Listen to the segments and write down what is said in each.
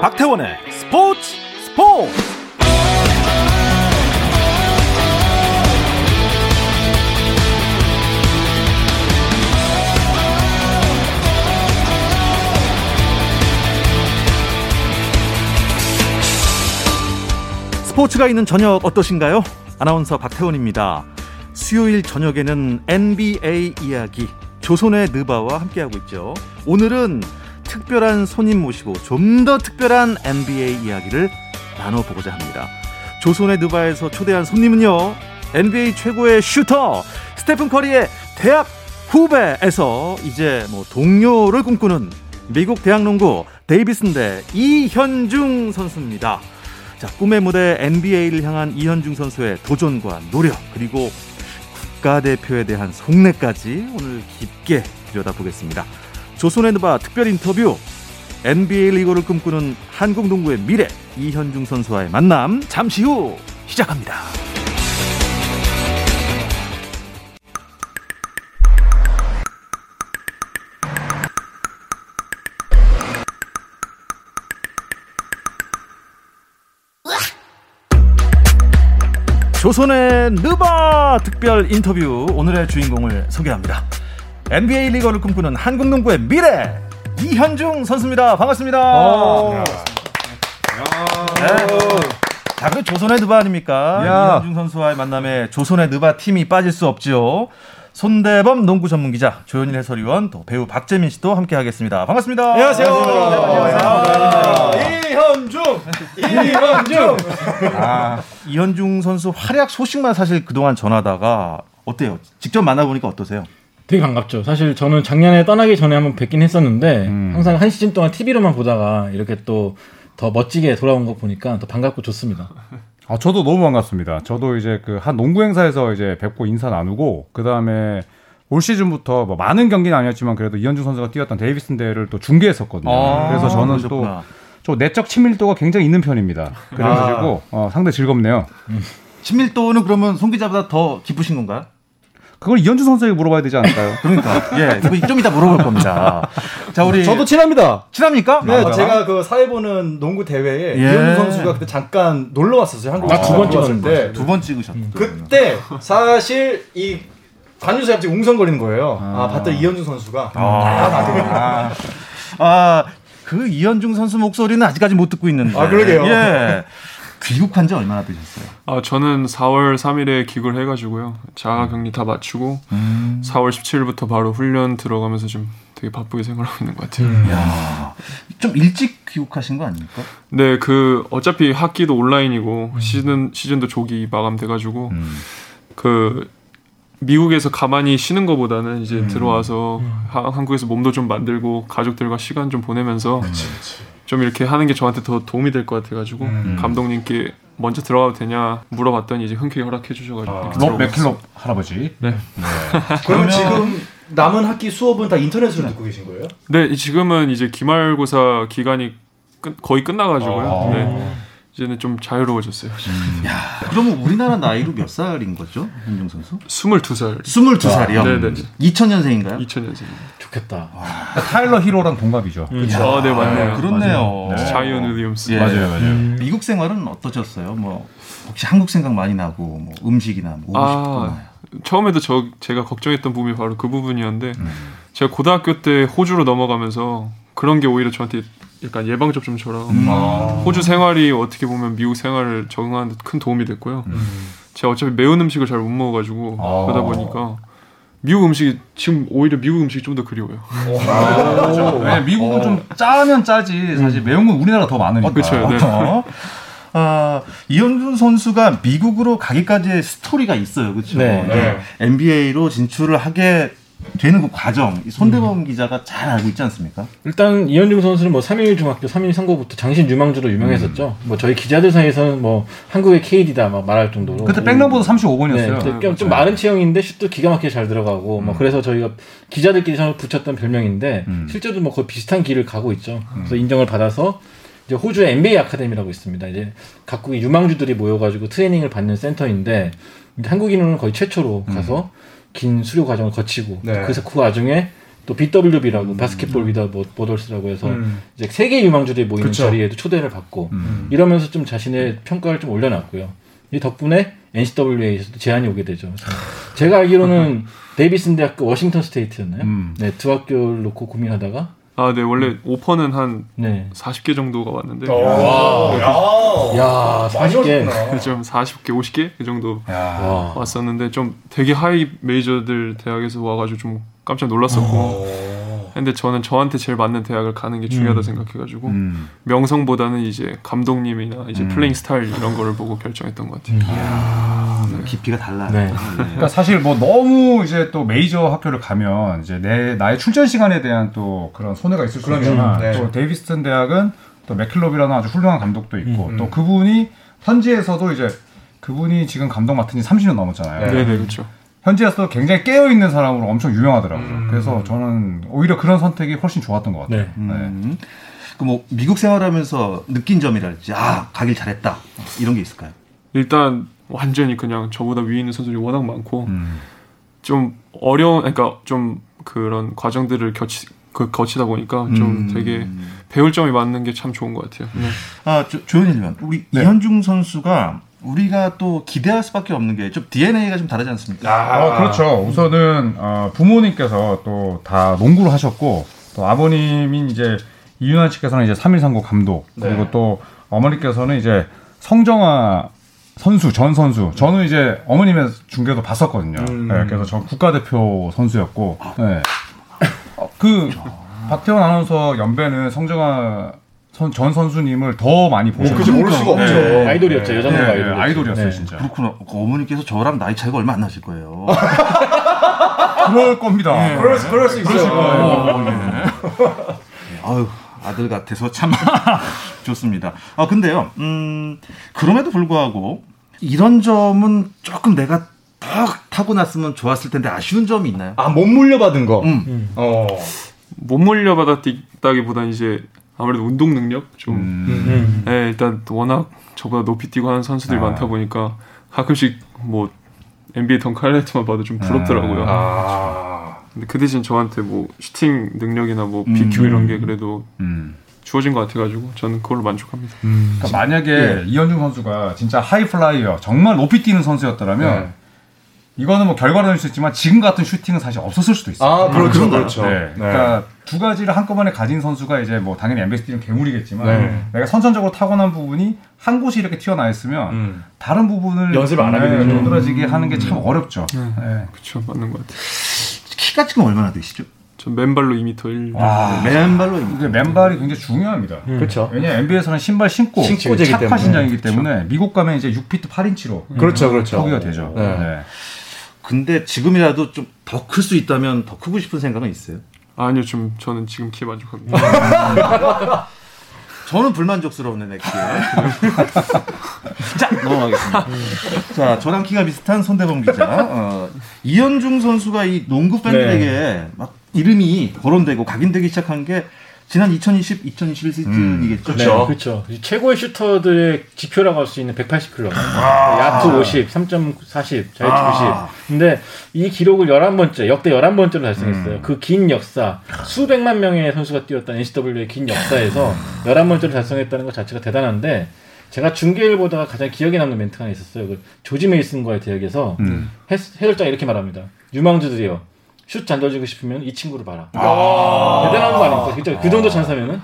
박태원의 스포츠 스포츠 스포츠가 있는 저녁 어떠신가요? 아나운서 박태원입니다. 수요일 저녁에는 NBA 이야기 조선의 느바와 함께하고 있죠. 오늘은 특별한 손님 모시고 좀 더 특별한 NBA 이야기를 나눠보고자 합니다. 조선의 느바에서 초대한 손님은요. NBA 최고의 슈터 스테픈 커리의 대학 후배에서 이제 뭐 동료를 꿈꾸는 미국 대학농구 데이비슨대 이현중 선수입니다. 자, 꿈의 무대 NBA를 향한 이현중 선수의 도전과 노력 그리고 국가대표에 대한 속내까지 오늘 깊게 들여다보겠습니다. 조선의 누바 특별 인터뷰 NBA 리그를 꿈꾸는 한국 농구의 미래 이현중 선수와의 만남 잠시 후 시작합니다. 조선의 느바 특별 인터뷰 오늘의 주인공을 소개합니다. NBA 리거를 꿈꾸는 한국 농구의 미래 이현중 선수입니다. 반갑습니다. 네. 자, 그 조선의 느바 아닙니까? 야. 이현중 선수와의 만남에 조선의 느바 팀이 빠질 수 없지요. 손대범 농구 전문 기자, 조현일 해설위원, 또 배우 박재민 씨도 함께 하겠습니다. 반갑습니다. 안녕하세요. 안녕하세요. 이현중, 이현중. 아, 이현중 선수 활약 소식만 사실 그동안 전하다가 어때요? 직접 만나보니까 어떠세요? 되게 반갑죠. 사실 저는 작년에 떠나기 전에 한번 뵙긴 했었는데 항상 한 시즌 동안 TV로만 보다가 이렇게 또 더 멋지게 돌아온 거 보니까 더 반갑고 좋습니다. 아, 저도 너무 반갑습니다. 저도 이제 그 한 농구 행사에서 이제 뵙고 인사 나누고 그 다음에 올 시즌부터 뭐 많은 경기는 아니었지만 그래도 이현중 선수가 뛰었던 데이비슨 대회를 또 중계했었거든요. 아, 그래서 저는. 또좀 내적 친밀도가 굉장히 있는 편입니다. 그래가지고 어, 상당히 즐겁네요. 친밀도는 그러면 송 기자보다 더 깊으신 건가요? 그걸 이현중 선수에게 물어봐야 되지 않을까요? 그러니까 예, 좀 이따 물어볼 겁니다. 자, 우리 저도 친합니다. 친합니까? 네, 아, 제가 그 사회 보는 농구 대회에 예. 이현주 선수가 그때 잠깐 놀러 왔었어요. 한국에. 아, 두번 왔을 때. 두번 찍으셨죠. 그때 사실 이 관중석이 갑자기 웅성거리는 거예요. 아, 봤더니 이현주 선수가 아, 나도. 아, 아, 그 이현중 선수 목소리는 아직까지 못 듣고 있는데. 아, 그러게요. 예. 귀국한 지 얼마나 되셨어요? 아, 저는 4월 3일에 귀국을 해가지고요. 자가격리 다 마치고 음. 4월 17일부터 바로 훈련 들어가면서 좀 되게 바쁘게 생활하고 있는 것 같아요. 야, 좀 일찍 귀국하신 거 아닙니까? 네, 그 어차피 학기도 온라인이고 시즌 시즌도 조기 마감돼가지고 그 미국에서 가만히 쉬는 것보다는 이제 들어와서 하- 한국에서 몸도 좀 만들고 가족들과 시간 좀 보내면서 좀 이렇게 하는 게 저한테 더 도움이 될 것 같아가지고 감독님께 먼저 들어가도 되냐 물어봤더니 이제 흔쾌히 허락해 주셔가지고 록 들어갔어요. 맥클롭 할아버지. 네. 그러면 지금 남은 학기 수업은 다 인터넷으로 듣고 계신 거예요? 네, 지금은 이제 기말고사 기간이 끝- 거의 끝나가지고요. 네. 이제는 좀 자유로워졌어요. 그러면 우리나라 나이로 몇 살인 거죠? 현중 선수? 22살. 22살이요? 네네. 2000년생인가요? 2000년생. 좋겠다. 타일러 히로랑 동갑이죠. 아, 네, 맞네요. 그렇네요. 자이언 윌리엄스. 예. 맞아요, 맞아요. 미국 생활은 어떠셨어요? 뭐 혹시 한국 생각 많이 나고 뭐 음식이나 뭐 오고 싶거나. 아, 처음에도 저 제가 걱정했던 부분이 바로 그 부분이었는데 제가 고등학교 때 호주로 넘어가면서 그런 게 오히려 저한테 약간 예방 접종처럼 호주 생활이 어떻게 보면 미국 생활을 적응하는 데 큰 도움이 됐고요. 제가 어차피 매운 음식을 잘 못 먹어가지고 아. 그러다 보니까 미국 음식이 지금 오히려 미국 음식이 좀 더 그리워요. 네, 미국은 좀 짜면 짜지 사실 매운 건 우리나라 더 많으니까. 그쵸, 네. 어? 아, 이현준 선수가 미국으로 가기까지의 스토리가 있어요. 그렇죠? 네. NBA로 진출을 하게 되는 그 과정 이 손대범 기자가 잘 알고 있지 않습니까? 일단 이현중 선수는 뭐 3일 중학교 3일 상고부터 장신 유망주로 유명했었죠. 뭐 저희 기자들 사이에서는 뭐 한국의 KD다 막 말할 정도로. 그때 백넘버도 네, 35번이었어요. 좀, 좀, 좀 마른 체형인데 슛도 기가 막히게 잘 들어가고 뭐 그래서 저희가 기자들끼리 서로 붙였던 별명인데 실제로 뭐 거의 비슷한 길을 가고 있죠. 그래서 인정을 받아서 이제 호주의 NBA 아카데미라고 있습니다. 이제 각국의 유망주들이 모여가지고 트레이닝을 받는 센터인데 한국인은 거의 최초로 가서 긴 수료 과정을 거치고 네. 그래서 그 과정에 또 BWB라고 바스켓볼 위다 보더스라고 해서 음. 이제 세계 유망주들이 모이는 그쵸. 자리에도 초대를 받고 음. 이러면서 좀 자신의 평가를 좀 올려놨고요. 이 덕분에 NCAA에서도 제안이 오게 되죠. 제가 알기로는 데이비슨 대학교 워싱턴 스테이트였나요? 음. 네, 두 학교를 놓고 고민하다가 아, 네 원래 오퍼는 한 네. 40개 정도가 왔는데 와. 야. 야, 많이 40개. 왔구나. 좀 40개, 50개 그 정도 야. 와. 왔었는데 좀 되게 high major들 대학에서 와 가지고 좀 깜짝 놀랐었고. 어. 근데 저는 저한테 제일 맞는 대학을 가는 게 중요하다 생각해가지고 음. 명성보다는 이제 감독님이나 이제 음. playing 스타일 이런 거를 보고 결정했던 것 같아요. 음, 깊이가 달라요. 네. 그러니까 사실 뭐 너무 이제 또 메이저 학교를 가면 이제 내 나의 출전 시간에 대한 또 그런 손해가 있을 수. 있지만 네. 또 데이비슨 대학은 또 맥킬롭이라는 아주 훌륭한 감독도 있고 음. 또 그분이 현지에서도 이제 그분이 지금 감독 맡은 지 30년 넘었잖아요. 네. 네네 그렇죠. 현지에서도 굉장히 깨어 있는 사람으로 엄청 유명하더라고요. 음. 그래서 저는 오히려 그런 선택이 훨씬 좋았던 것 같아요. 네. 음. 그뭐 미국 생활하면서 느낀 점이랄지 아 가길 잘했다 이런 게 있을까요? 일단 완전히 그냥 저보다 위에 있는 선수들이 워낙 많고 음. 좀 어려운 그러니까 좀 그런 과정들을 거치 그 거치다 보니까 좀 음. 되게 배울 점이 많은 게 참 좋은 것 같아요. 네. 아 조, 조현일면 우리 네. 이현중 선수가 우리가 또 기대할 수밖에 없는 게 좀 DNA가 좀 다르지 않습니까? 아, 어, 그렇죠. 우선은 어, 부모님께서 또 다 농구를 하셨고 또 아버님인 이제 이윤환 씨께서는 이제 3.139 감독 네. 그리고 또 어머니께서는 이제 성정아 선수 전 선수 저는 이제 어머님의 중계도 봤었거든요. 음. 네, 그래서 전 국가대표 선수였고 네. 어, 그 박태원 아나운서 연배는 성정아 선, 전 선수님을 더 많이 뭐 보셨어요. 그치 모를 수가 없죠. 네. 아이돌이었죠. 여자 네, 아이돌. 네, 아이돌이었어요 네. 진짜. 그렇구나. 그 어머니께서 저랑 나이 차이가 얼마 안 나실 거예요. 그럴 겁니다. 그럴 수, 그럴 수 있어요. 어, 예. 아유 아들 같아서 참 좋습니다. 아 근데요, 음 그럼에도 불구하고 이런 점은 조금 내가 더 타고 났으면 좋았을 텐데 아쉬운 점이 있나요? 아, 못 물려받은 거. 음. 어. 못 몰려받았다기보다는 이제 아무래도 운동 능력 좀 음. 음. 네, 일단 워낙 저보다 높이 뛰고 하는 선수들이 아. 많다 보니까 가끔씩 뭐 NBA 덩크 하이라이트만 봐도 좀 부럽더라고요. 아. 근데 그 대신 저한테 뭐 슈팅 능력이나 뭐 음. BQ 이런 게 그래도 음. 주어진 것 같아가지고 저는 그걸로 만족합니다. 그러니까 만약에 이현중 선수가 진짜 high flyer 정말 높이 뛰는 선수였더라면 네. 이거는 뭐 결과는 수 있지만 지금 같은 슈팅은 사실 없었을 수도 있어요. 아, 그렇죠. 그런가요? 그렇죠. 네. 그러니까 두 가지를 한꺼번에 가진 선수가 이제 뭐 당연히 NBA 뛰는 괴물이겠지만 네. 내가 선천적으로 타고난 부분이 한 곳이 이렇게 튀어나 있으면 음. 다른 부분을 연습을 안 하게 되죠. 도드라지게 하는 게 참 어렵죠. 네. 그렇죠, 맞는 것 같아요. 키가 지금 얼마나 되시죠? 전 맨발로 2m 1. 와, 맨발로 이게 맨발이 굉장히 중요합니다. 그렇죠. 왜냐 NBA에서는 신발 신고 신고제기 착화 때문에. 신장이기 때문에 미국 가면 이제 6피트 8인치로 그렇죠, 그렇죠. 표기가 되죠. 네. 네. 근데 지금이라도 좀 더 클 수 있다면 더 크고 싶은 생각은 있어요? 아니요, 좀 저는 지금 키에 만족합니다. 저는 불만족스러운데 내 키에. 자 넘어가겠습니다. 자 저랑 키가 비슷한 손대범 기자. 어, 이현중 선수가 이 농구 팬들에게 막 이름이 거론되고 각인되기 시작한 게 지난 2020, 2021 시즌이겠죠. 네, 그렇죠. 최고의 슈터들의 지표라고 할 수 있는 180kg. 야투 50, 3.40, 자유투 아. 90. 근데 이 기록을 11번째, 역대 11번째로 달성했어요. 그긴 역사, 수백만 명의 선수가 뛰었던 NCAA의 긴 역사에서 11번째로 달성했다는 것 자체가 대단한데 제가 중계를 보다가 가장 기억에 남는 멘트가 하나 있었어요. 그 조지 메이슨과의 대역에서 음. 해, 해설자가 이렇게 말합니다. 유망주들이요. 슛 잘 던지고 싶으면 이 친구를 봐라. 아. 대단한 거 아닙니까? 그죠? 그 정도 찬사면은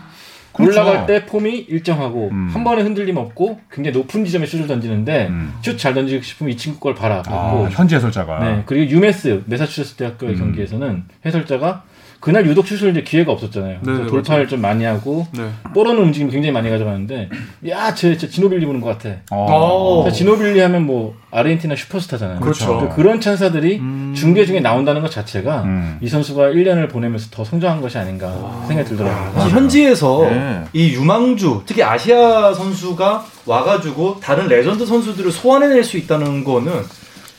그렇죠. 올라갈 때 폼이 일정하고 음. 한 번에 흔들림 없고 굉장히 높은 지점에 슛을 던지는데 음. 슛잘 던지고 싶으면 이 친구 걸 봐라. 아, 현지 해설자가 네 그리고 유메스 메사추세츠 대학교의 음. 경기에서는 해설자가 그날 유독 슛을 이제 기회가 없었잖아요. 네, 돌파를 좀 많이 하고 네. 볼 없는 움직임 굉장히 많이 가져가는데 야 쟤 쟤 지노빌리 보는 것 같아. 어. 그래서 지노빌리 하면 뭐 아르헨티나 슈퍼스타잖아요. 그렇죠. 그 그런 찬사들이 중계 중에 나온다는 것 자체가 음. 이 선수가 1년을 보내면서 더 성장한 것이 아닌가 생각이 들더라고요. 이 현지에서 네. 이 유망주 특히 아시아 선수가 와가지고 다른 레전드 선수들을 소환해낼 수 있다는 거는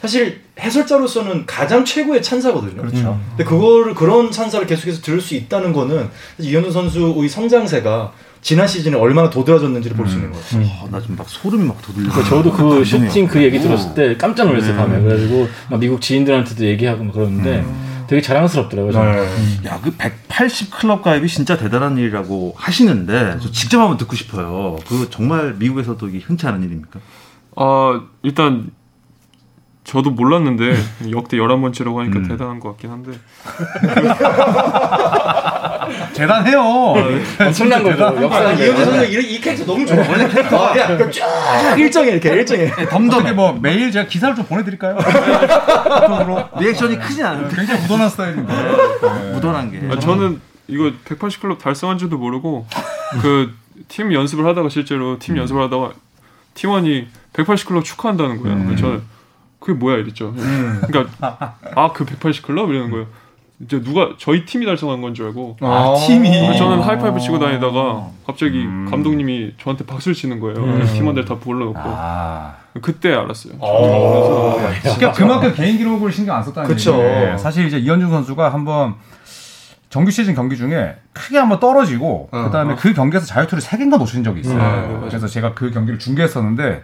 사실 해설자로서는 가장 최고의 찬사거든요. 그렇죠. 근데 그거를 그런 찬사를 계속해서 들을 수 있다는 거는 이현우 선수의 성장세가 지난 시즌에 얼마나 도드라졌는지를 볼 수 있는 거죠. 어, 나 지금 막 소름이 막 돋으려. 그 저도 그 슈팅 그 얘기 오. 들었을 때 깜짝 놀랐어요 밤에 그래가지고 막 미국 지인들한테도 얘기하고 막 그러는데 되게 자랑스럽더라고요. 네. 야, 그 180 클럽 가입이 진짜 대단한 일이라고 하시는데 저 직접 한번 듣고 싶어요. 그 정말 미국에서도 이게 흔치 않은 일입니까? 아 일단 저도 몰랐는데 역대 11번째라고 하니까 대단한 것 같긴 한데 대단해요. 엄청난 거죠. 역사는 아, 이현재 선수 이, 이 캐릭터 너무 좋아. 원래 캐릭터가 야, 이거 쫙 일정해 이렇게 일정해. 어떻게 뭐 매일 제가 기사를 좀 보내드릴까요? 리액션이 크지 않은데 굉장히 묻어난 스타일인데. 무던한 게. 아, 저는 이거 180 클럽 달성한 줄도 모르고 그 팀 연습을 하다가 실제로 팀 연습을 하다가 팀원이 180 클럽 축하한다는 거예요. 그래서 저는 그게 뭐야 이랬죠. 그러니까 아 그 180 클럽 이러는 거예요. 이제 누가 저희 팀이 달성한 건 줄 알고 아, 팀이. 그래서 저는 하이파이브 치고 다니다가 갑자기 감독님이 저한테 박수를 치는 거예요. 팀원들 다 불러놓고 아. 그때 알았어요. 그러니까 그만큼 개인 기록을 신경 안 썼다는 그쵸. 얘기예요. 사실 이제 이현중 선수가 한번 정규 시즌 경기 중에 크게 한번 떨어지고 그다음에 그 경기에서 자유투를 세 개인가 놓친 적이 있어요. 음. 그래서 제가 그 경기를 중계했었는데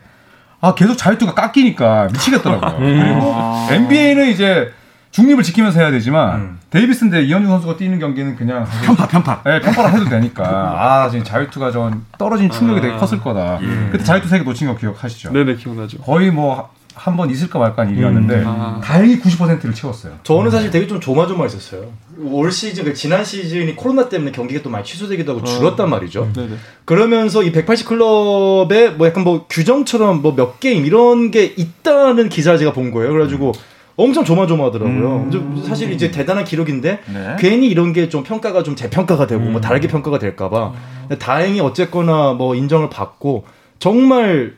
아 계속 자유투가 깎이니까 미치겠더라고요. 그리고 NBA는 이제 중립을 지키면서 해야 되지만 데이비슨 대 이현중 선수가 뛰는 경기는 그냥 편파 편파. 네, 편파를 해도 되니까 아 지금 자유투가 전 떨어진 충격이 되게 컸을 거다. 그때 자유투 세개 놓친 거 기억하시죠? 네네 기억나죠. 거의 뭐 한 번 있을까 말까 한 일이었는데 아. 다행히 90%를 채웠어요. 저는 사실 되게 좀 조마조마했었어요. 올 시즌 그 지난 시즌이 코로나 때문에 경기가 또 많이 취소되기도 하고 줄었단 말이죠. 네네. 그러면서 이 180 클럽에 뭐 약간 뭐 규정처럼 뭐 몇 게임 이런 게 있다는 기사를 제가 본 거예요. 그래가지고 엄청 조마조마하더라고요. 좀 사실 이제 대단한 기록인데 네. 괜히 이런 게 좀 평가가 좀 재평가가 되고 뭐 다르게 평가가 될까봐 근데 다행히 어쨌거나 뭐 인정을 받고 정말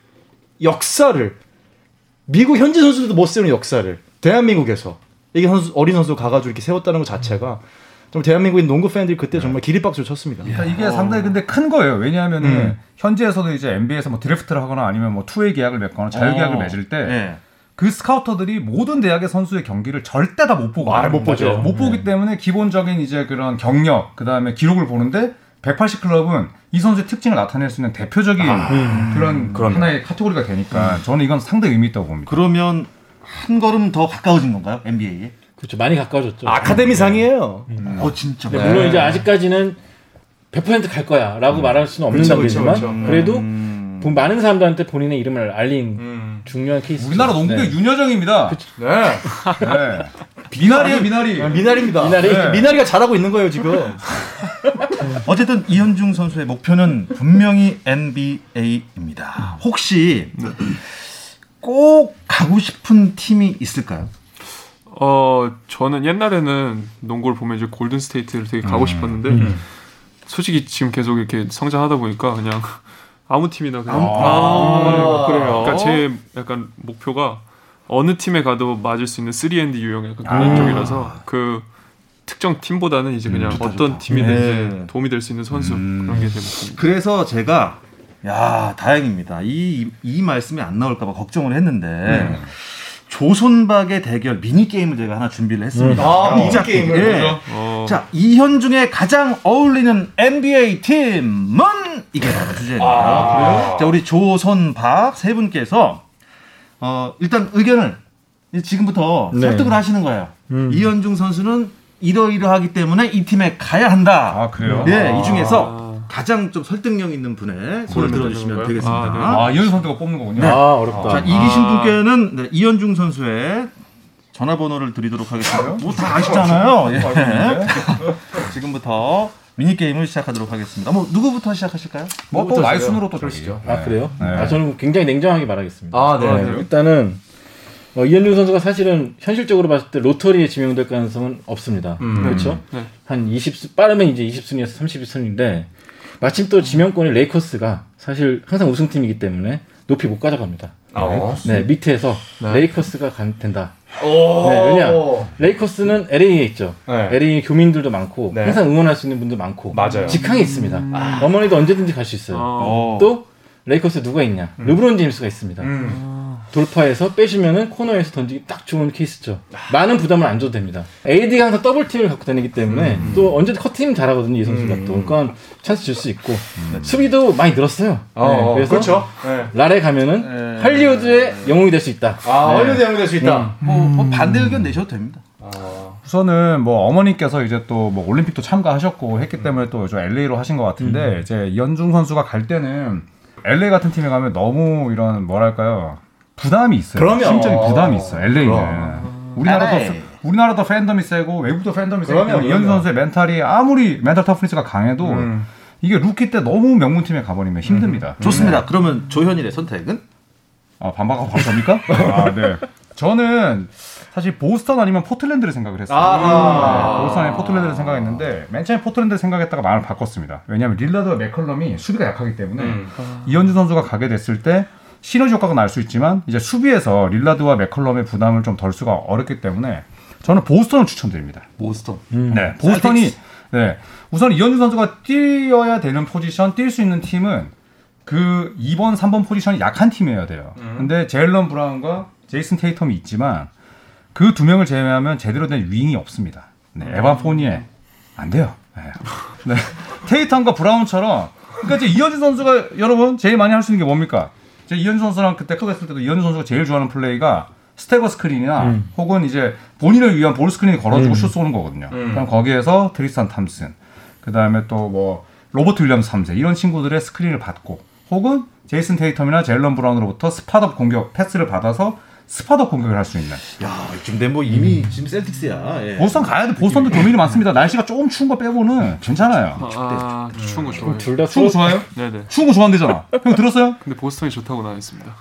역사를 미국 현지 선수들도 못 세우는 역사를 대한민국에서 이게 선수 어린 선수 가가지고 이렇게 세웠다는 것 자체가 좀 대한민국인 농구 팬들이 그때 정말 기립박수를 쳤습니다. 그러니까 이게 상당히 근데 큰 거예요. 왜냐하면은 음. 현지에서도 이제 NBA에서 뭐 드래프트를 하거나 아니면 뭐 two-way 계약을 맺거나 자유 계약을 어. 맺을 때 네. 그 스카우터들이 모든 대학의 선수의 경기를 절대 다 못 보고 아, 못 보죠. 못 보기 때문에 기본적인 이제 그런 경력 그다음에 기록을 보는데 180 클럽은 이 선수의 특징을 나타낼 수 있는 대표적인 그런 그럼요. 하나의 카테고리가 되니까 저는 이건 상당히 의미 있다고 봅니다. 그러면 한 걸음 더 가까워진 건가요? NBA에? 그렇죠. 많이 가까워졌죠. 아카데미상이에요. 어 진짜. 근데 물론 이제 아직까지는 100%갈 거야라고 말할 수는 없는 그쵸, 단계지만 그쵸, 그쵸. 그래도 음. 본 많은 사람들한테 본인의 이름을 알린 중요한 케이스. 우리나라 농구의 윤여정입니다. 네. 네. 미나리예요 미나리. 미나리입니다. 미나리? 네. 미나리가 잘하고 있는 거예요 지금. 어쨌든 이현중 선수의 목표는 분명히 NBA입니다. 혹시 꼭 가고 싶은 팀이 있을까요? 어 저는 옛날에는 농구를 보면 이제 골든 스테이트를 되게 가고 싶었는데 솔직히 지금 계속 이렇게 성장하다 보니까 그냥 아무 팀이나 그냥 아, 그래요. 그러니까 제 약간 목표가 어느 팀에 가도 맞을 수 있는 3&D 유형 약간 그런 쪽이라서 그 특정 팀보다는 이제 그냥 어떤 팀이든지 네. 도움이 될 수 있는 선수 그런 게 제 목표입니다. 그래서 제가 야 다행입니다. 이, 이 말씀이 안 나올까봐 걱정을 했는데 조선박의 대결 미니 게임을 제가 하나 준비를 했습니다. 아, 미니 자, 게임을. 예. 어, 자 이현중의 가장 어울리는 NBA 팀은 이게 바로 주제입니다. 자 우리 조선박 세 분께서 어, 일단 의견을 지금부터 네. 설득을 하시는 거예요. 이현중 선수는 이러이러하기 때문에 이 팀에 가야 한다. 아 그래요? 예, 이 중에서 아. 가장 좀 설득력 있는 분의 손을 들어주시면 되겠습니다. 건가요? 아 이현 선수가 뽑는 거군요. 아 어렵다. 자, 이기신 분께는 네, 이현중 선수의 전화번호를 드리도록 하겠습니다. 뭐 다 아시잖아요. 예. 지금부터 미니 게임을 시작하도록 하겠습니다. 뭐 누구부터 시작하실까요? 뭐또 나이 순으로 또 저기죠. 아 그래요? 네. 아 저는 굉장히 냉정하게 말하겠습니다. 아, 네. 네, 일단은 어, 이현중 선수가 사실은 현실적으로 봤을 때 로터리에 지명될 가능성은 없습니다. 그렇죠? 네. 한 20, 빠르면 이제 20순위에서 30순위인데 마침 또 지명권이 레이커스가 사실 항상 우승팀이기 때문에 높이 못 가져갑니다. 아. 네, 밑에서 레이커스가 간, 된다. 오. 네, 왜냐? 레이커스는 LA에 있죠. 네. LA 교민들도 많고 네. 항상 응원할 수 있는 분들 많고 맞아요. 직항이 있습니다. 어머니도 언제든지 갈 수 있어요. 어. 또 레이커스 누가 있냐? 르브론 제임스가 있습니다. 음. 돌파해서 빼주면은 코너에서 던지기 딱 좋은 케이스죠. 많은 부담을 안 줘도 됩니다. AD가 항상 double team을 갖고 다니기 때문에 또 언제 커트팀 잘하거든요 이 선수가 또. 그러니까 찬스 줄 수 있고 수비도 많이 늘었어요. 어, 네, 그래서 그렇죠. 네. LA를 가면은 할리우드의 영웅이 될 수 있다. 아, 네. 얼른 대응이 될 수 있다. 뭐, 뭐 반대 의견 내셔도 됩니다. 아. 우선은 뭐 어머니께서 이제 또 뭐 올림픽도 참가하셨고 했기 때문에 또저 LA로 하신 것 같은데 이제 이현중 선수가 갈 때는 LA 같은 팀에 가면 너무 이런 뭐랄까요 부담이 있어요. 그럼요. 심적인 부담이 있어. 요 LA는 그럼. 우리나라도 LA. 우리나라도 팬덤이 세고 외국도 팬덤이 이현중 그럼요. 선수의 멘탈이 아무리 mental toughness가 강해도 음. 이게 루키 때 너무 명문팀에 가버리면 힘듭니다. 좋습니다. 그러면 조현일의 선택은? 아 반박하고 바로 접니까? 아 네. 저는 사실 보스턴 아니면 포틀랜드를 생각을 했어요. 아하. 네, 보스턴 아니면 포틀랜드를 생각했는데 맨 처음에 포틀랜드를 생각했다가 마음을 바꿨습니다. 왜냐하면 릴라드와 맥컬럼이 수비가 약하기 때문에 음. 이현중 선수가 가게 됐을 때 시너지 효과가 날 수 있지만 이제 수비에서 릴라드와 맥컬럼의 부담을 좀 덜 수가 어렵기 때문에 저는 보스턴을 추천드립니다. 보스턴. 네, 보스턴이 네 우선 이현중 선수가 뛰어야 되는 포지션, 뛸 수 있는 팀은 그 2번, 3번 포지션이 약한 팀이어야 돼요. 근데 제일런 브라운과 제이슨 테이텀이 있지만 그 두 명을 제외하면 제대로 된 윙이 없습니다. 네, 에반 포니에 안 돼요. 네. 네. 테이텀과 브라운처럼 그러니까 이제 이현중 선수가 여러분 제일 많이 할 수 있는 게 뭡니까? 제 이현중 선수랑 그때 클럽 했을 때도 이현중 선수가 제일 좋아하는 플레이가 stagger screen이나 혹은 이제 본인을 위한 ball screen 걸어주고 슛 쏘는 거거든요. 그럼 거기에서 트리스탄 탐슨, 그 다음에 또 뭐 로버트 윌리엄스 3세 이런 친구들의 스크린을 받고 혹은 제이슨 테이텀이나 제일런 브라운으로부터 spot-up 공격 패스를 받아서 spot-up 공격을 할 수 있는 야, 지금 뭐 이미 지금 셀틱스야. 예. 보스턴 가야 돼. 보스턴도 교민이 많습니다. 날씨가 조금 추운 거 빼고는 괜찮아요. 아, 추운 거 좋아해요. 둘다 추운 거 좋아요? 네네. 추운 거 좋아한대잖아. 형 들었어요? 근데 보스턴이 좋다고 나왔습니다.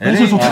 LA 좋다.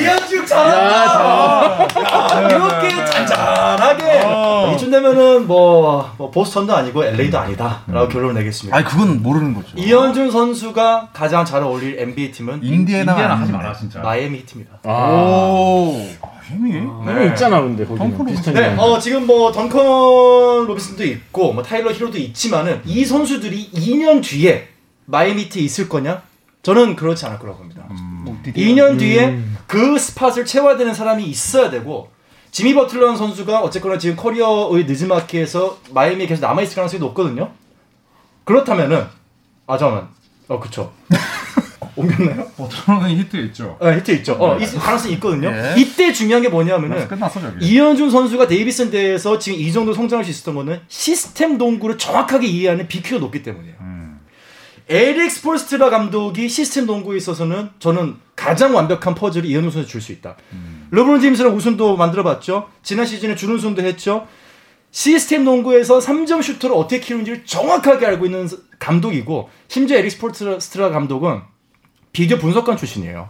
이현중 잘한다. 야, 이렇게 잔잔하게 이쯤 되면은 뭐, 뭐 보스턴도 아니고 LA도 아니다라고 결론을 내겠습니다. 아니 그건 모르는 거죠. 이현준 선수가 가장 잘 어울릴 NBA 팀은 인디애나 인디애나 하지 마라 진짜. 마이애미 히트입니다. 오. 힘이. 형 있잖아 근데 거기는 비슷한 네, 게. 어, 지금 뭐 덩컨 로빈슨도 있고 뭐 타일러 히로도 있지만은 이 선수들이 2년 뒤에 마이애미 히트에 있을 거냐? 저는 그렇지 않을 거라고 봅니다. 음. 2년 뒤에 그 spot을 채워야 되는 사람이 있어야 되고 지미 버틀러 선수가 어쨌거나 지금 커리어의 늦은마키에서 마이애미에 계속 남아 있을 가능성이 높거든요. 그렇다면은 아 잠깐만 어 그쵸 옮겼나요? 버틀러는 히트 있죠. 아 히트 있죠. 어 이, 가능성이 있거든요. 예. 이때 중요한 게 뭐냐면은 끝났어 저기. 이현중 선수가 데이비슨 대학에서 지금 이 정도 성장할 수 있었던 거는 시스템 농구를 정확하게 이해하는 BQ가 높기 때문이에요. 음. 에릭 스폴스트라 감독이 시스템 농구에 있어서는 저는 가장 완벽한 퍼즐을 이현중 선수 줄 수 있다. 르브론 제임스랑 우승도 만들어봤죠. 지난 시즌에 준우승도 했죠. 시스템 농구에서 3점 슈터를 어떻게 키우는지를 정확하게 알고 있는 감독이고 심지어 에릭 스폴스트라 감독은 비디오 분석관 출신이에요.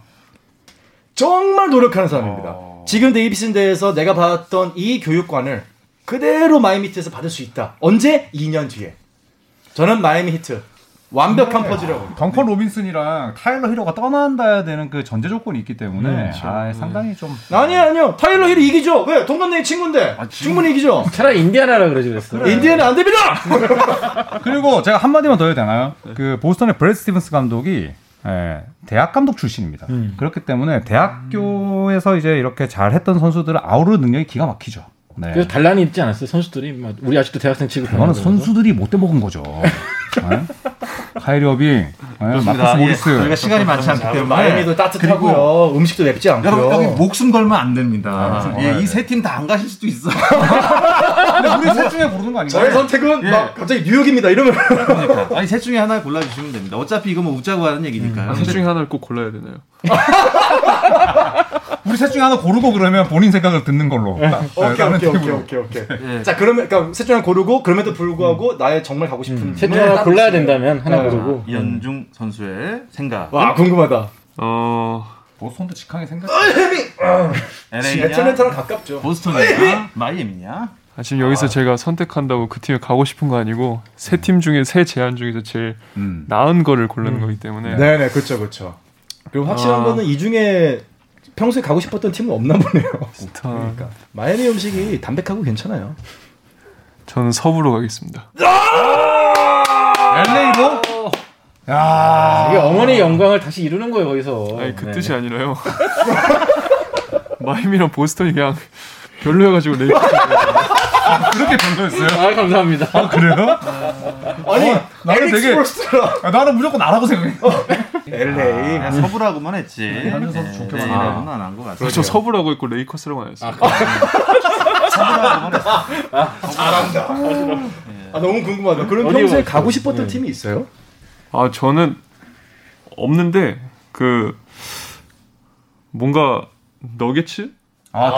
정말 노력하는 사람입니다. 지금 데이비슨 대학에서 내가 받았던 이 교육관을 그대로 마이애미 히트에서 받을 수 있다. 언제? 2년 뒤에. 저는 마이애미 히트 완벽한 퍼즐이라고 봅니다. 덩컨 로빈슨이랑 타일러 히로가 떠난다야 되는 그 전제 조건이 있기 때문에 그렇죠. 아, 상당히 좀 아니요 아니요 타일러 히로 이기죠. 왜? 동갑내기 친구인데 충분히 이기죠. 차라리 인디아나라 그러지 그랬어. 인디애나는 안 됩니다. 그리고 제가 한 마디만 더 해도 되나요? 그 보스턴의 브래드 스티븐스 감독이 예, 대학 감독 출신입니다. 그렇기 때문에 대학교에서 이제 이렇게 잘했던 선수들을 아우르는 능력이 기가 막히죠. 네. 그래서 반란이 있지 않았어요 선수들이 막 우리 아직도 대학생 취급. 그거는 선수들이 못돼 먹은 거죠. 예? 카이리 어빙, 예, 마커스 모리스. 저희가 시간이 많지 않기 때문에 마이애미도 따뜻하고요. 음식도 맵지 않고요. 여러분 여기 목숨 걸면 안 됩니다. 아, 예, 네. 이세 팀 다 안 가실 수도 있어. 근데 우리 셋 중에 고르는 거 아닌가요? 저의 선택은 예. 막 갑자기 뉴욕입니다. 이러면 그러니까 아니 셋 중에 하나 골라주시면 됩니다. 어차피 이거 뭐 웃자고 하는 얘기니까요. 셋 중에 하나를 꼭 골라야 되나요? 우리 셋 중에 하나 고르고 그러면 본인 생각을 듣는 걸로. 딱, 예, 오케이 오케이 오케이. 오케이 오케이. 예. 자 그러면 그러니까 셋 중에 하나 고르고 그럼에도 불구하고 나의 정말 가고 싶은 셋 팀을 중에 하나 골라야. 된다면 하나 네. 고르고. 이현중 선수의 생각. 와 궁금하다. 어 보스턴도 직항에 생각. LA냐, 애틀랜타랑 가깝죠. 보스턴이냐, 마이애미냐. 아, 지금 여기서 제가 선택한다고 그 팀에 가고 싶은 거 아니고 세 팀 중에 세 제안 중에서 제일 음. 나은 거를 고르는 거기 때문에 네네 그렇죠 그렇죠. 그리고 확실한 아. 거는 이 중에 평소에 가고 싶었던 팀은 없나 보네요. 스타 그러니까 마이애미 음식이 담백하고 괜찮아요. 저는 서부로 가겠습니다. LA로? 야. 이게 어머니의 영광을 다시 이루는 거예요 거기서. 아니 그 네. 뜻이 아니라요. 마이미랑 보스턴이 그냥 별로여가지고 내 그렇게 별로였어요? 아 감사합니다. 아 그래요? 아니 어, 나는 되게- 아, 나는 무조건 나라고 생각해. LA 그냥 서부라고만 했지. 한준 선수 좋게 네, 봤네. 이라고는 안한것 같아요. 저 서부라고 했고 레이커스라고 안 했어요. 잘한다. 아 너무 궁금하다. 그럼 어디 평소에 뭐- 가고 싶었던 팀이 있어요? 아 저는 없는데 그 뭔가 너게츠? 아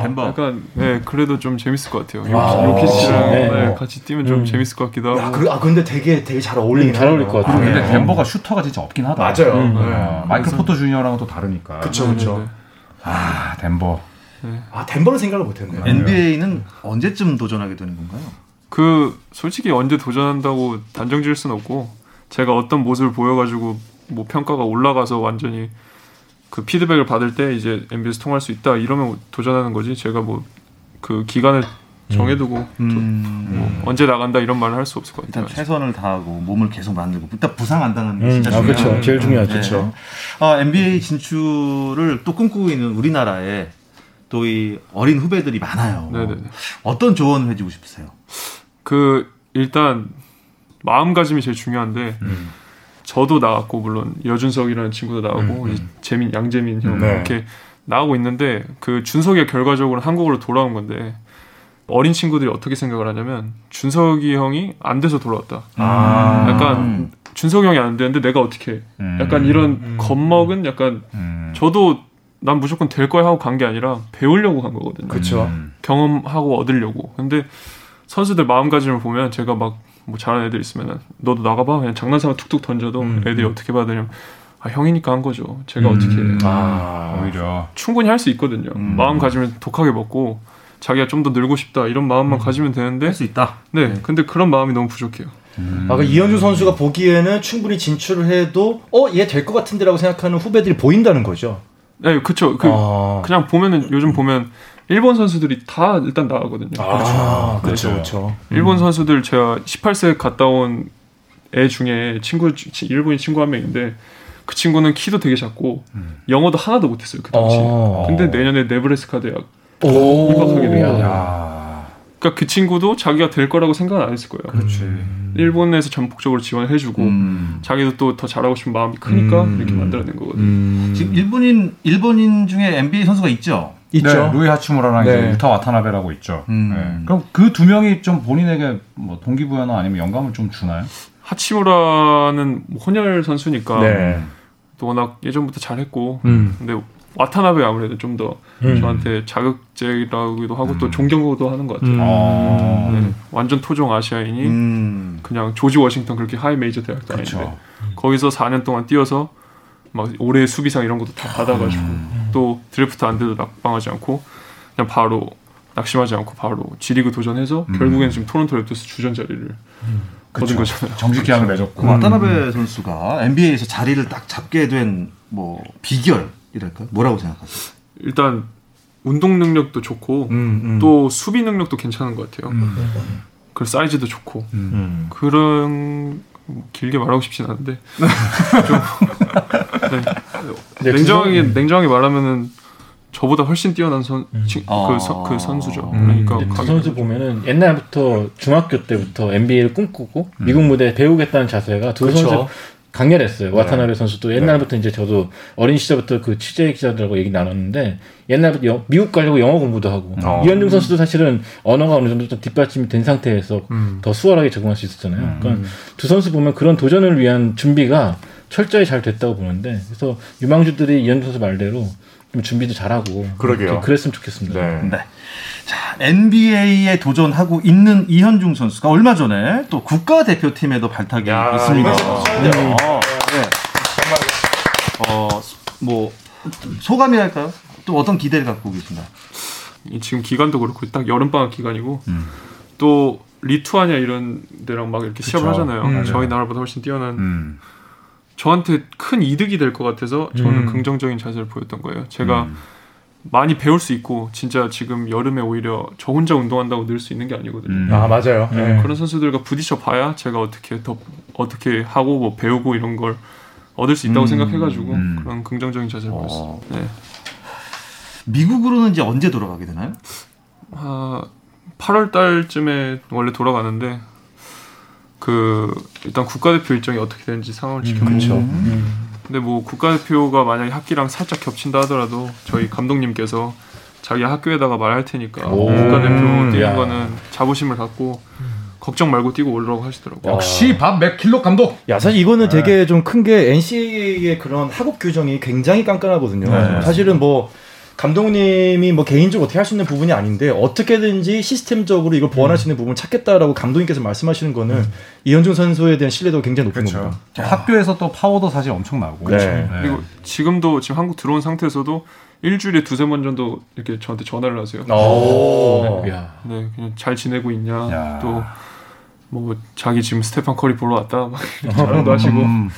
덴버. 덴버. 약간 네 그래도 좀 재밌을 것 같아요. 아, 요- 요키치랑 네. 네, 같이 뛰면 좀 음. 재밌을 것 같기도 하고. 야, 그, 아 근데 되게 되게 잘 어울리긴 잘 어울릴 것 같아요. 근데 네. 덴버가 슈터가 진짜 없긴 하다. 맞아요. 음. 네. 어, 마이클 포터 주니어랑은 또 다르니까. 그쵸 네, 그쵸. 네, 네. 아 덴버. 아 덴버는 생각을 못 했네. NBA는 언제쯤 도전하게 되는 건가요? 그 솔직히 언제 도전한다고 단정 지을 순 없고 제가 어떤 모습을 보여가지고 뭐 평가가 올라가서 완전히 그 피드백을 받을 때 이제 NBA에서 통할 수 있다 이러면 도전하는 거지 제가 뭐 그 기간을 정해두고 음, 뭐 언제 나간다 이런 말을 할 수 없을 것 일단 같아요. 최선을 다하고 몸을 계속 만들고 일단 부상 안 당하는 게 음, 진짜 아 중요해요. 그렇죠. 제일 중요하죠. 네. 아, NBA 진출을 또 꿈꾸고 있는 우리나라에 또 이 어린 후배들이 많아요. 네네네. 어떤 조언을 해주고 싶으세요? 그 일단 마음가짐이 제일 중요한데 음. 저도 나왔고 물론 여준석이라는 친구도 나오고 음, 이제 재민 양재민 형 네. 이렇게 나오고 있는데 그 준석이가 결과적으로 한국으로 돌아온 건데 어린 친구들이 어떻게 생각을 하냐면 준석이 형이 안 돼서 돌아왔다. 아. 약간 준석이 형이 안 되는데 내가 어떻게 해? 음. 약간 이런 겁먹은 약간 음. 저도 난 무조건 될 거야 하고 간 게 아니라 배우려고 간 거거든요. 그쵸. 음. 경험하고 얻으려고. 근데 선수들 마음가짐을 보면 제가 막 뭐 잘하는 애들 있으면은 너도 나가봐 그냥 장난삼아 툭툭 던져도 음, 애들이 어떻게 받으냐면 아 형이니까 한 거죠. 제가 음. 어떻게 해. 아 오히려. 충분히 할 수 있거든요. 음. 마음가짐을 독하게 먹고 자기가 좀 더 늘고 싶다 이런 마음만 가지면 되는데 할 수 있다. 네 근데 그런 마음이 너무 부족해요. 음. 아까 이현주 선수가 보기에는 충분히 진출을 해도 어 얘 될 것 같은데라고 생각하는 후배들이 보인다는 거죠. 네 그쵸. 그 아. 그냥 보면은 요즘 보면 일본 선수들이 다 일단 나가거든요. 아, 그렇죠, 네. 그렇죠. 일본 선수들 제가 18세 갔다 온 애 중에 친구 치- 일본인 친구 한 명인데 그 친구는 키도 되게 작고 영어도 하나도 못했어요 그 당시에. 어. 근데 내년에 네브래스카 대학. 오. 입학하게. 야. 그러니까 그 친구도 자기가 될 거라고 생각은 안 했을 거예요. 그렇지. 일본에서 전폭적으로 지원을 해주고 음. 자기도 또 더 잘하고 싶은 마음이 크니까 음. 이렇게 만들어낸 거거든요. 음. 지금 일본인 일본인 중에 NBA 선수가 있죠. 있죠. 네, 루이 하치무라랑 네. 이제 유타 와타나베라고 있죠. 음. 네. 그럼 그 두 명이 좀 본인에게 뭐 동기부여나 아니면 영감을 좀 주나요? 하치무라는 뭐 혼혈 선수니까 네. 또 워낙 예전부터 잘했고 음. 근데 와타나베 아무래도 좀더 음. 저한테 자극제라고도 하고 또 존경도 하는 것 같아요. 음. 어. 네, 완전 토종 아시아인이 음. 그냥 조지 워싱턴 그렇게 high major 대학 다니는데 그렇죠. 거기서 4년 동안 뛰어서 막 올해 수비상 이런 것도 다 받아가지고 또 드래프트 안 돼도 낙방하지 않고 그냥 바로 낙심하지 않고 바로 G리그 도전해서 음. 결국엔 지금 토론토 랩터스 주전 자리를 거둔 그쵸. 거잖아요. 정식 계약을 맺었고. 그 와타나베 선수가 NBA에서 자리를 딱 잡게 된 뭐 비결이랄까요? 뭐라고 생각하세요? 일단 운동 능력도 좋고 음, 음. 또 수비 능력도 괜찮은 것 같아요. 음. 그 사이즈도 좋고 음. 그런 길게 말하고 싶진 않은데 좀 네, 네, 냉정하게 두성- 냉정하게 말하면은 저보다 훨씬 뛰어난 선, 치- 어. 그, 선- 그 선수죠. 음. 그러니까 가격- 선수 보면은 옛날부터 중학교 때부터 NBA를 꿈꾸고 미국 무대 배우겠다는 자세가 두 그쵸. 선수 강렬했어요. 와타나베 선수도 옛날부터 이제 저도 어린 시절부터 그 취재 기자들하고 얘기 나눴는데 옛날부터 여- 미국 가려고 영어 공부도 하고 어. 이현중 선수도 사실은 언어가 어느 정도 좀 뒷받침이 된 상태에서 음. 더 수월하게 적응할 수 있었잖아요. 그러니까 두 선수 보면 그런 도전을 위한 준비가 철저히 잘 됐다고 보는데 그래서 유망주들이 이현중 선수 말대로 좀 준비도 잘하고 그러게요. 그랬으면 좋겠습니다. 네. 네. 자, NBA에 도전하고 있는 이현중 선수가 얼마 전에 또 국가대표팀에도 발탁이 야, 있습니다. 돼요. 어, 네. 어, 뭐 소감이랄까요? 또 어떤 기대를 갖고 계신가요? 이 지금 기간도 그렇고 딱 여름 방학 기간이고 음. 또 리투아니아 이런 데랑 막 이렇게 시합을 그쵸. 하잖아요. 음. 저희 나라보다 훨씬 뛰어난 음. 저한테 큰 이득이 될 것 같아서 저는 음. 긍정적인 자세를 보였던 거예요. 제가 음. 많이 배울 수 있고 진짜 지금 여름에 오히려 저 혼자 운동한다고 늘 수 있는 게 아니거든요. 음. 아 맞아요. 네. 그런 선수들과 부딪혀 봐야 제가 어떻게 더 어떻게 하고 뭐 배우고 이런 걸 얻을 수 있다고 음. 생각해가지고 음. 그런 긍정적인 자세를 어. 보였어요. 네. 미국으로는 이제 언제 돌아가게 되나요? 아, 8월 달쯤에 원래 돌아가는데 그 일단 국가대표 일정이 어떻게 되는지 상황을 지켜보고 음. 근데 뭐 국가대표가 만약에 학기랑 살짝 겹친다 하더라도 저희 감독님께서 자기 학교에다가 말할 테니까 오. 국가대표 뛰는 야. 거는 자부심을 갖고 걱정 말고 뛰고 오려고 하시더라고요. 역시 밥 맥킬로 감독. 야 사실 이거는 되게 좀 큰 게 NCA의 그런 학업 규정이 굉장히 깐깐하거든요. 네. 사실은 뭐 감독님이 뭐 개인적으로 어떻게 할 수 있는 부분이 아닌데 어떻게든지 시스템적으로 이걸 보완할 수 있는 부분을 찾겠다라고 감독님께서 말씀하시는 거는 이현중 선수에 대한 신뢰도가 굉장히 높은 그렇죠. 겁니다. 학교에서 또 파워도 사실 엄청 나고. 네. 그리고 지금도 지금 한국 들어온 상태에서도 일주일에 두세 번 정도 이렇게 저한테 전화를 하세요. 오. 야. 네, 그냥 잘 지내고 있냐. 야. 또 뭐 자기 지금 스테판 커리 보러 왔다. 막 자랑도 하시고 음.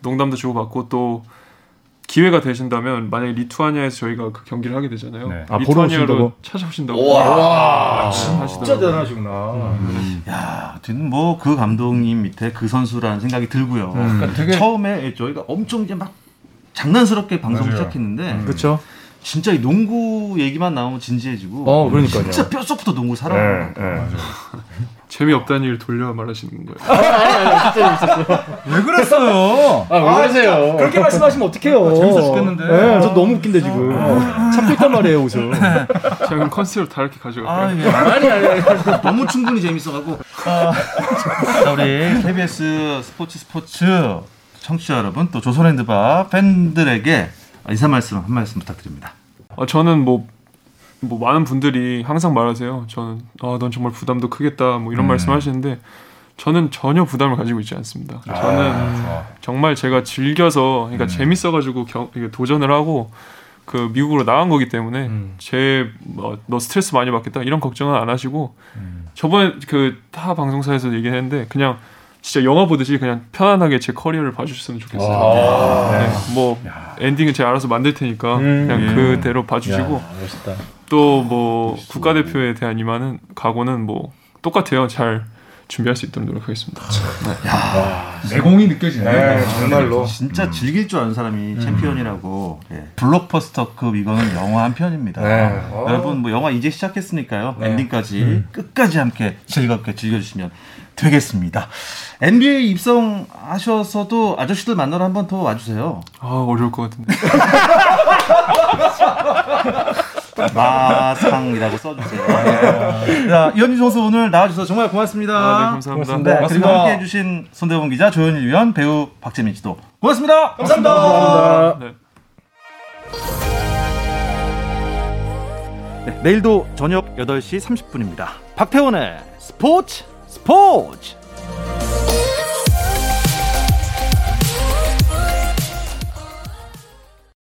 농담도 주고받고 또 기회가 되신다면 만약에 리투아니아에서 저희가 그 경기를 하게 되잖아요. 네. 아? 리투아니아로 찾아오신다고. 와, 진짜 하시더라고요. 대단하시구나. 야, 하여튼 뭐그 감독님 밑에 그 선수라는 생각이 들고요. 그러니까 되게 처음에 저희가 엄청 이제 막 장난스럽게 방송을 맞아요. 시작했는데 그렇죠. 진짜 이 농구 얘기만 나오면 진지해지고 어, 그러니까요. 진짜 뼛속부터 농구 네, 사랑하는 네. 재미없다는 얘기를 돌려 말하시는 거예요. 왜 그랬어요? 아, 왜 그러세요? 그렇게 말씀하시면 어떡해요. 재밌어 죽겠는데. 네, 저 너무 웃긴데 지금. 참고 있단 말이에요, 웃음. 제가 그럼 컨셉을 다 이렇게 가져갈까요? 아, 예. 아니, 아니, 아니. 너무 충분히 재밌어가고. 아, 자, 우리 KBS 스포츠 스포츠 청취자 여러분, 또 조선핸드바 팬들에게 인사 말씀 한 말씀 부탁드립니다. 어, 저는 뭐, 뭐 많은 분들이 항상 말하세요. 저는 아, 넌 정말 부담도 크겠다. 뭐 이런 음. 말씀하시는데 저는 전혀 부담을 가지고 있지 않습니다. 저는 아, 정말 제가 즐겨서 그러니까 음. 재밌어가지고 도전을 하고 그 미국으로 나간 거기 때문에 음. 제뭐 스트레스 많이 받겠다 이런 걱정은 안 하시고 음. 저번에 그 타 방송사에서 얘기했는데 그냥 진짜 영화 보듯이 그냥 편안하게 제 커리어를 봐주셨으면 좋겠어요. 와. 네, 뭐 엔딩은 제가 알아서 만들 테니까 음. 그냥 예. 그대로 봐주시고 야. 또뭐 국가대표에 대한 이만은 각오는 뭐 똑같아요. 잘 준비할 수 있도록 노력하겠습니다. 내공이 느껴지네. 네, 정말로. 진짜 즐길 줄 아는 사람이 챔피언이라고. 예. 블록버스터급 이거는 영화 한 편입니다. 네. 여러분 뭐 영화 이제 시작했으니까요. 네. 엔딩까지 끝까지 함께 즐겁게 즐겨주시면 되겠습니다. NBA 입성하셔서도 아저씨들 만나러 한 번 더 와주세요. 아 어려울 것 같은데. 마상이라고 써주세요. 자, 이현주 선수 오늘 나와주셔서 정말 고맙습니다. 아, 네, 감사합니다. 네, 그리고 고맙습니다. 함께 해주신 손대범 기자, 조현일 위원, 배우 박재민 씨도 고맙습니다. 감사합니다. 네. 네, 내일도 저녁 8시 30분입니다. 박태원의 스포츠 스포츠!